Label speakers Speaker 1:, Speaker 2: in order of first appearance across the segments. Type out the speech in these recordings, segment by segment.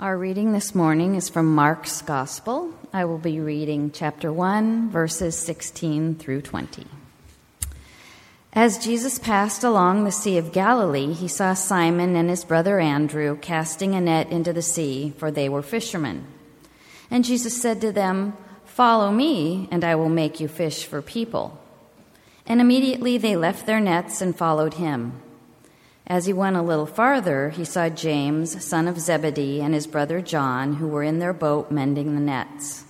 Speaker 1: Our reading this morning is from Mark's Gospel. I will be reading chapter 1, verses 16 through 20. As Jesus passed along the Sea of Galilee, he saw Simon and his brother Andrew casting a net into the sea, for they were fishermen. And Jesus said to them, Follow me, and I will make you fish for people. And immediately they left their nets and followed him. As he went a little farther, he saw James, son of Zebedee, and his brother John, who were in their boat mending the nets.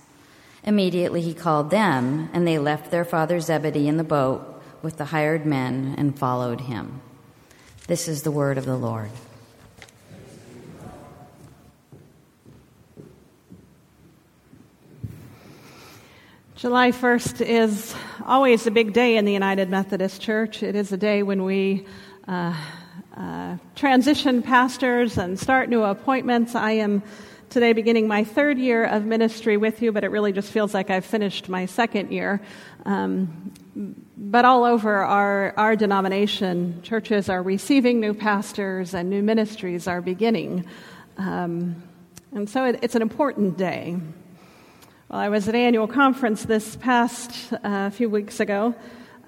Speaker 1: Immediately he called them, and they left their father Zebedee in the boat with the hired men and followed him. This is the word of the Lord.
Speaker 2: July 1st is always a big day in the United Methodist Church. It is a day when we uh, uh, transition pastors and start new appointments. I am today beginning my third year of ministry with you, but it really just feels like I've finished my second year. Um, but all over our, our denomination, churches are receiving new pastors and new ministries are beginning. Um, and so it, it's an important day. Well, I was at annual conference this past uh, few weeks ago.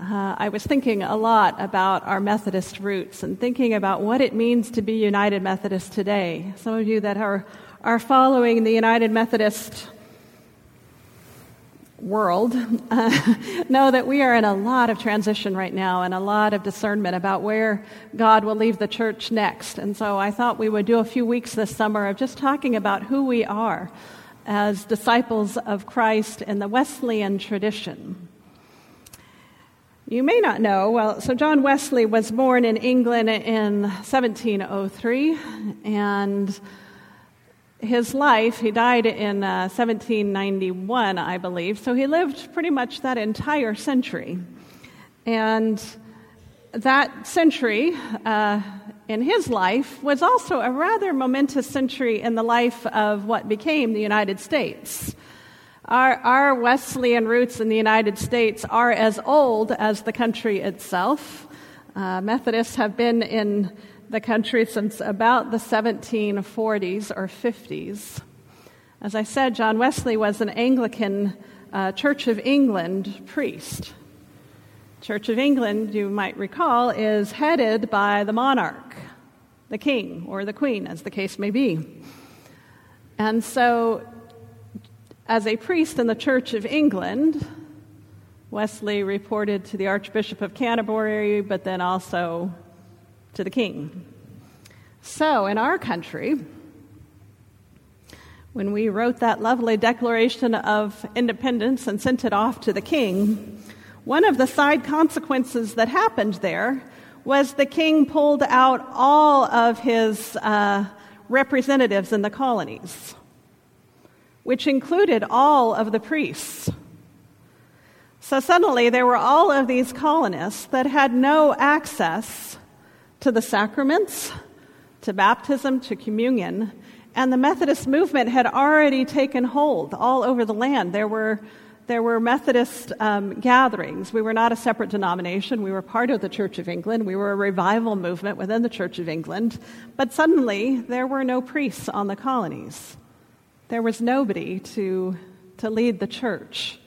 Speaker 2: Uh, I was thinking a lot about our Methodist roots and thinking about what it means to be United Methodist today. Some of you that are, are following the United Methodist world uh, know that we are in a lot of transition right now and a lot of discernment about where God will leave the church next. And so I thought we would do a few weeks this summer of just talking about who we are as disciples of Christ in the Wesleyan tradition. You may not know, well, so John Wesley was born in England in 1703, and his life, he died in uh, 1791, I believe, so he lived pretty much that entire century. And that century, uh, in his life was also a rather momentous century in the life of what became the United States. Our, our, Wesleyan roots in the United States are as old as the country itself. Uh, Methodists have been in the country since about the 1740s or 50s. As I said, John Wesley was an Anglican uh, Church of England priest. Church of England, you might recall, is headed by the monarch, the king or the queen, as the case may be. And so, as a priest in the Church of England, Wesley reported to the Archbishop of Canterbury, but then also to the king. So, in our country, when we wrote that lovely Declaration of Independence and sent it off to the king, one of the side consequences that happened there was the king pulled out all of his uh, representatives in the colonies, which included all of the priests. So suddenly there were all of these colonists that had no access to the sacraments, to baptism, to communion, and the Methodist movement had already taken hold all over the land. There were there were Methodist um, gatherings. We were not a separate denomination. We were part of the Church of England. We were a revival movement within the Church of England. But suddenly, there were no priests on the colonies. There was nobody to, to lead the church.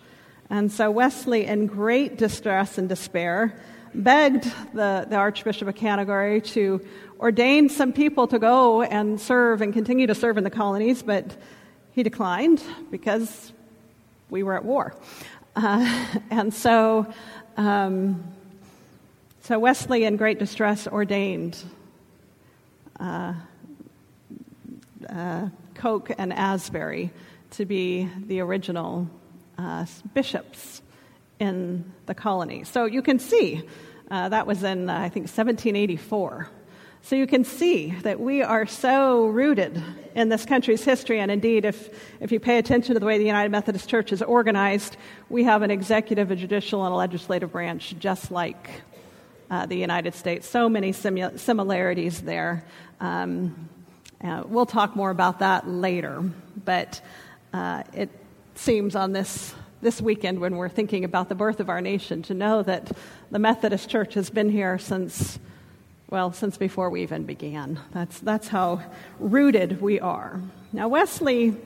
Speaker 2: And so Wesley, in great distress and despair, begged the, the Archbishop of Canterbury to ordain some people to go and serve and continue to serve in the colonies, but he declined because we were at war. Uh, and so, um, so Wesley, in great distress, ordained uh, uh, Coke and Asbury to be the original uh, bishops in the colony. So you can see uh, that was in, I think, 1784. So you can see that we are so rooted in this country's history, and indeed, if, if you pay attention to the way the United Methodist Church is organized, we have an executive, a judicial, and a legislative branch just like uh, the United States. So many simu- similarities there. Um, uh, we'll talk more about that later, but uh, it seems on this this weekend when we're thinking about the birth of our nation to know that the Methodist Church has been here since well, since before we even began. That's, that's how rooted we are. Now, Wesley,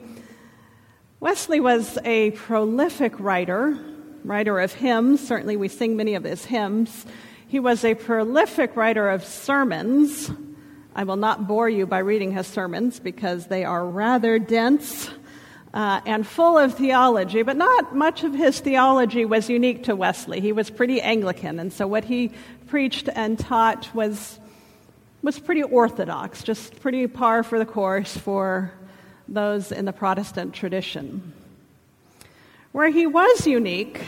Speaker 2: Wesley was a prolific writer, writer of hymns. Certainly, we sing many of his hymns. He was a prolific writer of sermons. I will not bore you by reading his sermons because they are rather dense uh, and full of theology, but not much of his theology was unique to Wesley. He was pretty Anglican, and so what he preached and taught was, was pretty orthodox, just pretty par for the course for those in the Protestant tradition. Where he was unique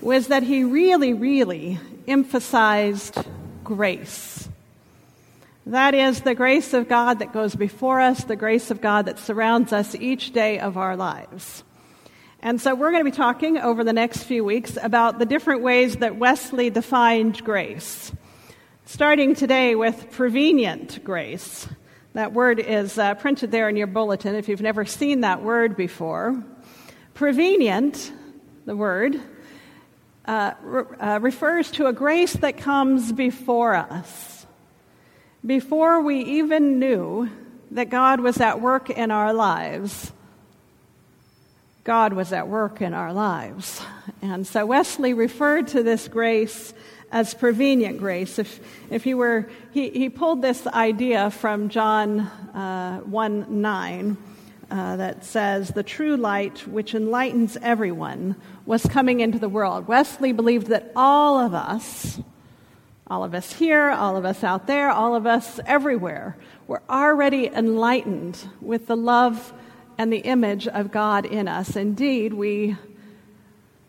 Speaker 2: was that he really, really emphasized grace. That is the grace of God that goes before us, the grace of God that surrounds us each day of our lives. And so we're going to be talking over the next few weeks about the different ways that Wesley defined grace. Starting today with prevenient grace. That word is uh, printed there in your bulletin if you've never seen that word before. Prevenient, the word, uh, re- uh, refers to a grace that comes before us. Before we even knew that God was at work in our lives, God was at work in our lives. And so Wesley referred to this grace as prevenient grace. If, if he were, he, he pulled this idea from John uh, 1 9 uh, that says, The true light which enlightens everyone was coming into the world. Wesley believed that all of us, all of us here, all of us out there, all of us everywhere, we're already enlightened with the love and the image of God in us. Indeed, we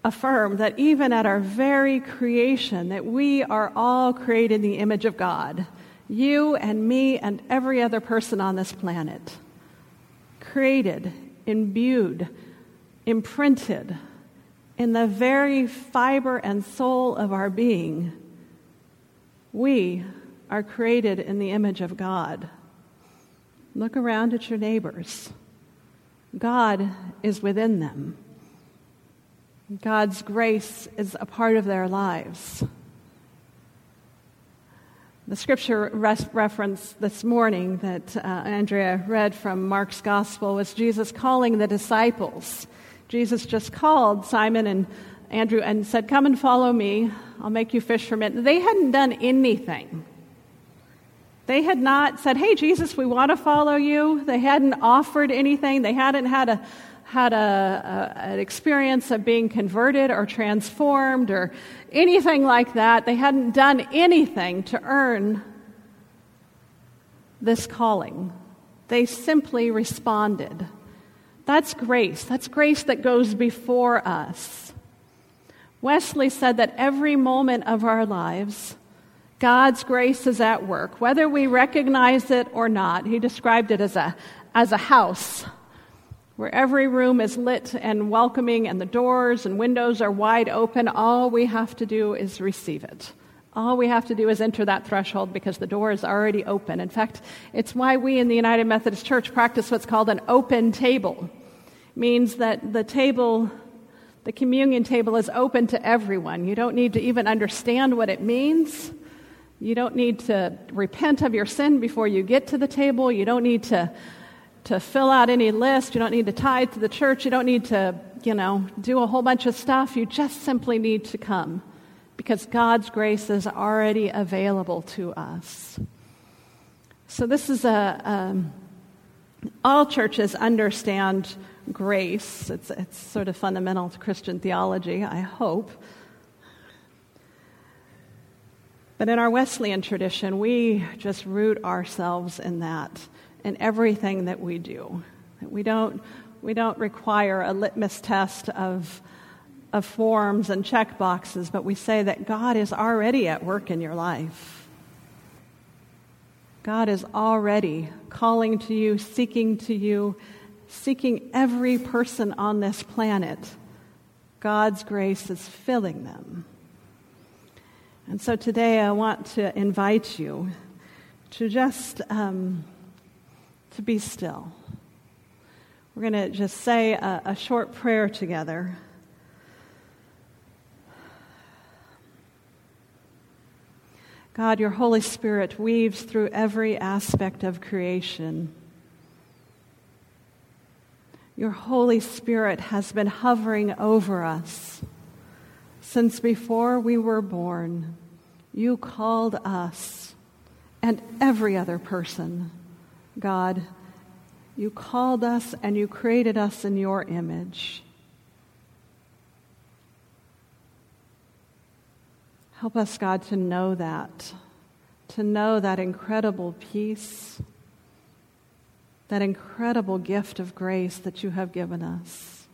Speaker 2: affirm that even at our very creation that we are all created in the image of God. You and me and every other person on this planet. Created, imbued, imprinted in the very fiber and soul of our being. We are created in the image of God. Look around at your neighbors. God is within them. God's grace is a part of their lives. The scripture reference this morning that uh, Andrea read from Mark's gospel was Jesus calling the disciples. Jesus just called Simon and Andrew and said, Come and follow me. I'll make you fishermen. They hadn't done anything. They had not said, Hey, Jesus, we want to follow you. They hadn't offered anything. They hadn't had a, had a, a, an experience of being converted or transformed or anything like that. They hadn't done anything to earn this calling. They simply responded. That's grace. That's grace that goes before us. Wesley said that every moment of our lives, God's grace is at work, whether we recognize it or not. He described it as a, as a house where every room is lit and welcoming and the doors and windows are wide open, all we have to do is receive it. All we have to do is enter that threshold because the door is already open. In fact, it's why we in the United Methodist Church practice what's called an open table. It means that the table, the communion table is open to everyone. You don't need to even understand what it means. You don't need to repent of your sin before you get to the table. You don't need to to fill out any list. You don't need to tithe to the church. You don't need to, you know, do a whole bunch of stuff. You just simply need to come because God's grace is already available to us. So this is a, um, all churches understand grace. It's, it's sort of fundamental to Christian theology, I hope. But in our Wesleyan tradition, we just root ourselves in that in everything that we do. We don't, we don't require a litmus test of, of forms and check boxes, but we say that God is already at work in your life. God is already calling to you, seeking to you, seeking every person on this planet. God's grace is filling them. And so today I want to invite you to just um, to be still. We're going to just say a, a short prayer together. God, your Holy Spirit weaves through every aspect of creation. Your Holy Spirit has been hovering over us since before we were born. You called us and every other person, God. You called us and you created us in your image. Help us, God, to know that, to know that incredible peace, that incredible gift of grace that you have given us.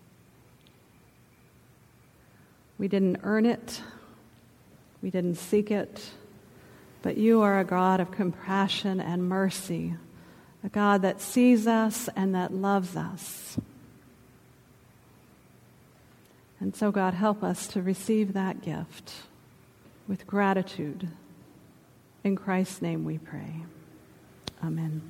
Speaker 2: We didn't earn it, we didn't seek it, but you are a God of compassion and mercy, a God that sees us and that loves us. And so, God, help us to receive that gift with gratitude. In Christ's name we pray. Amen.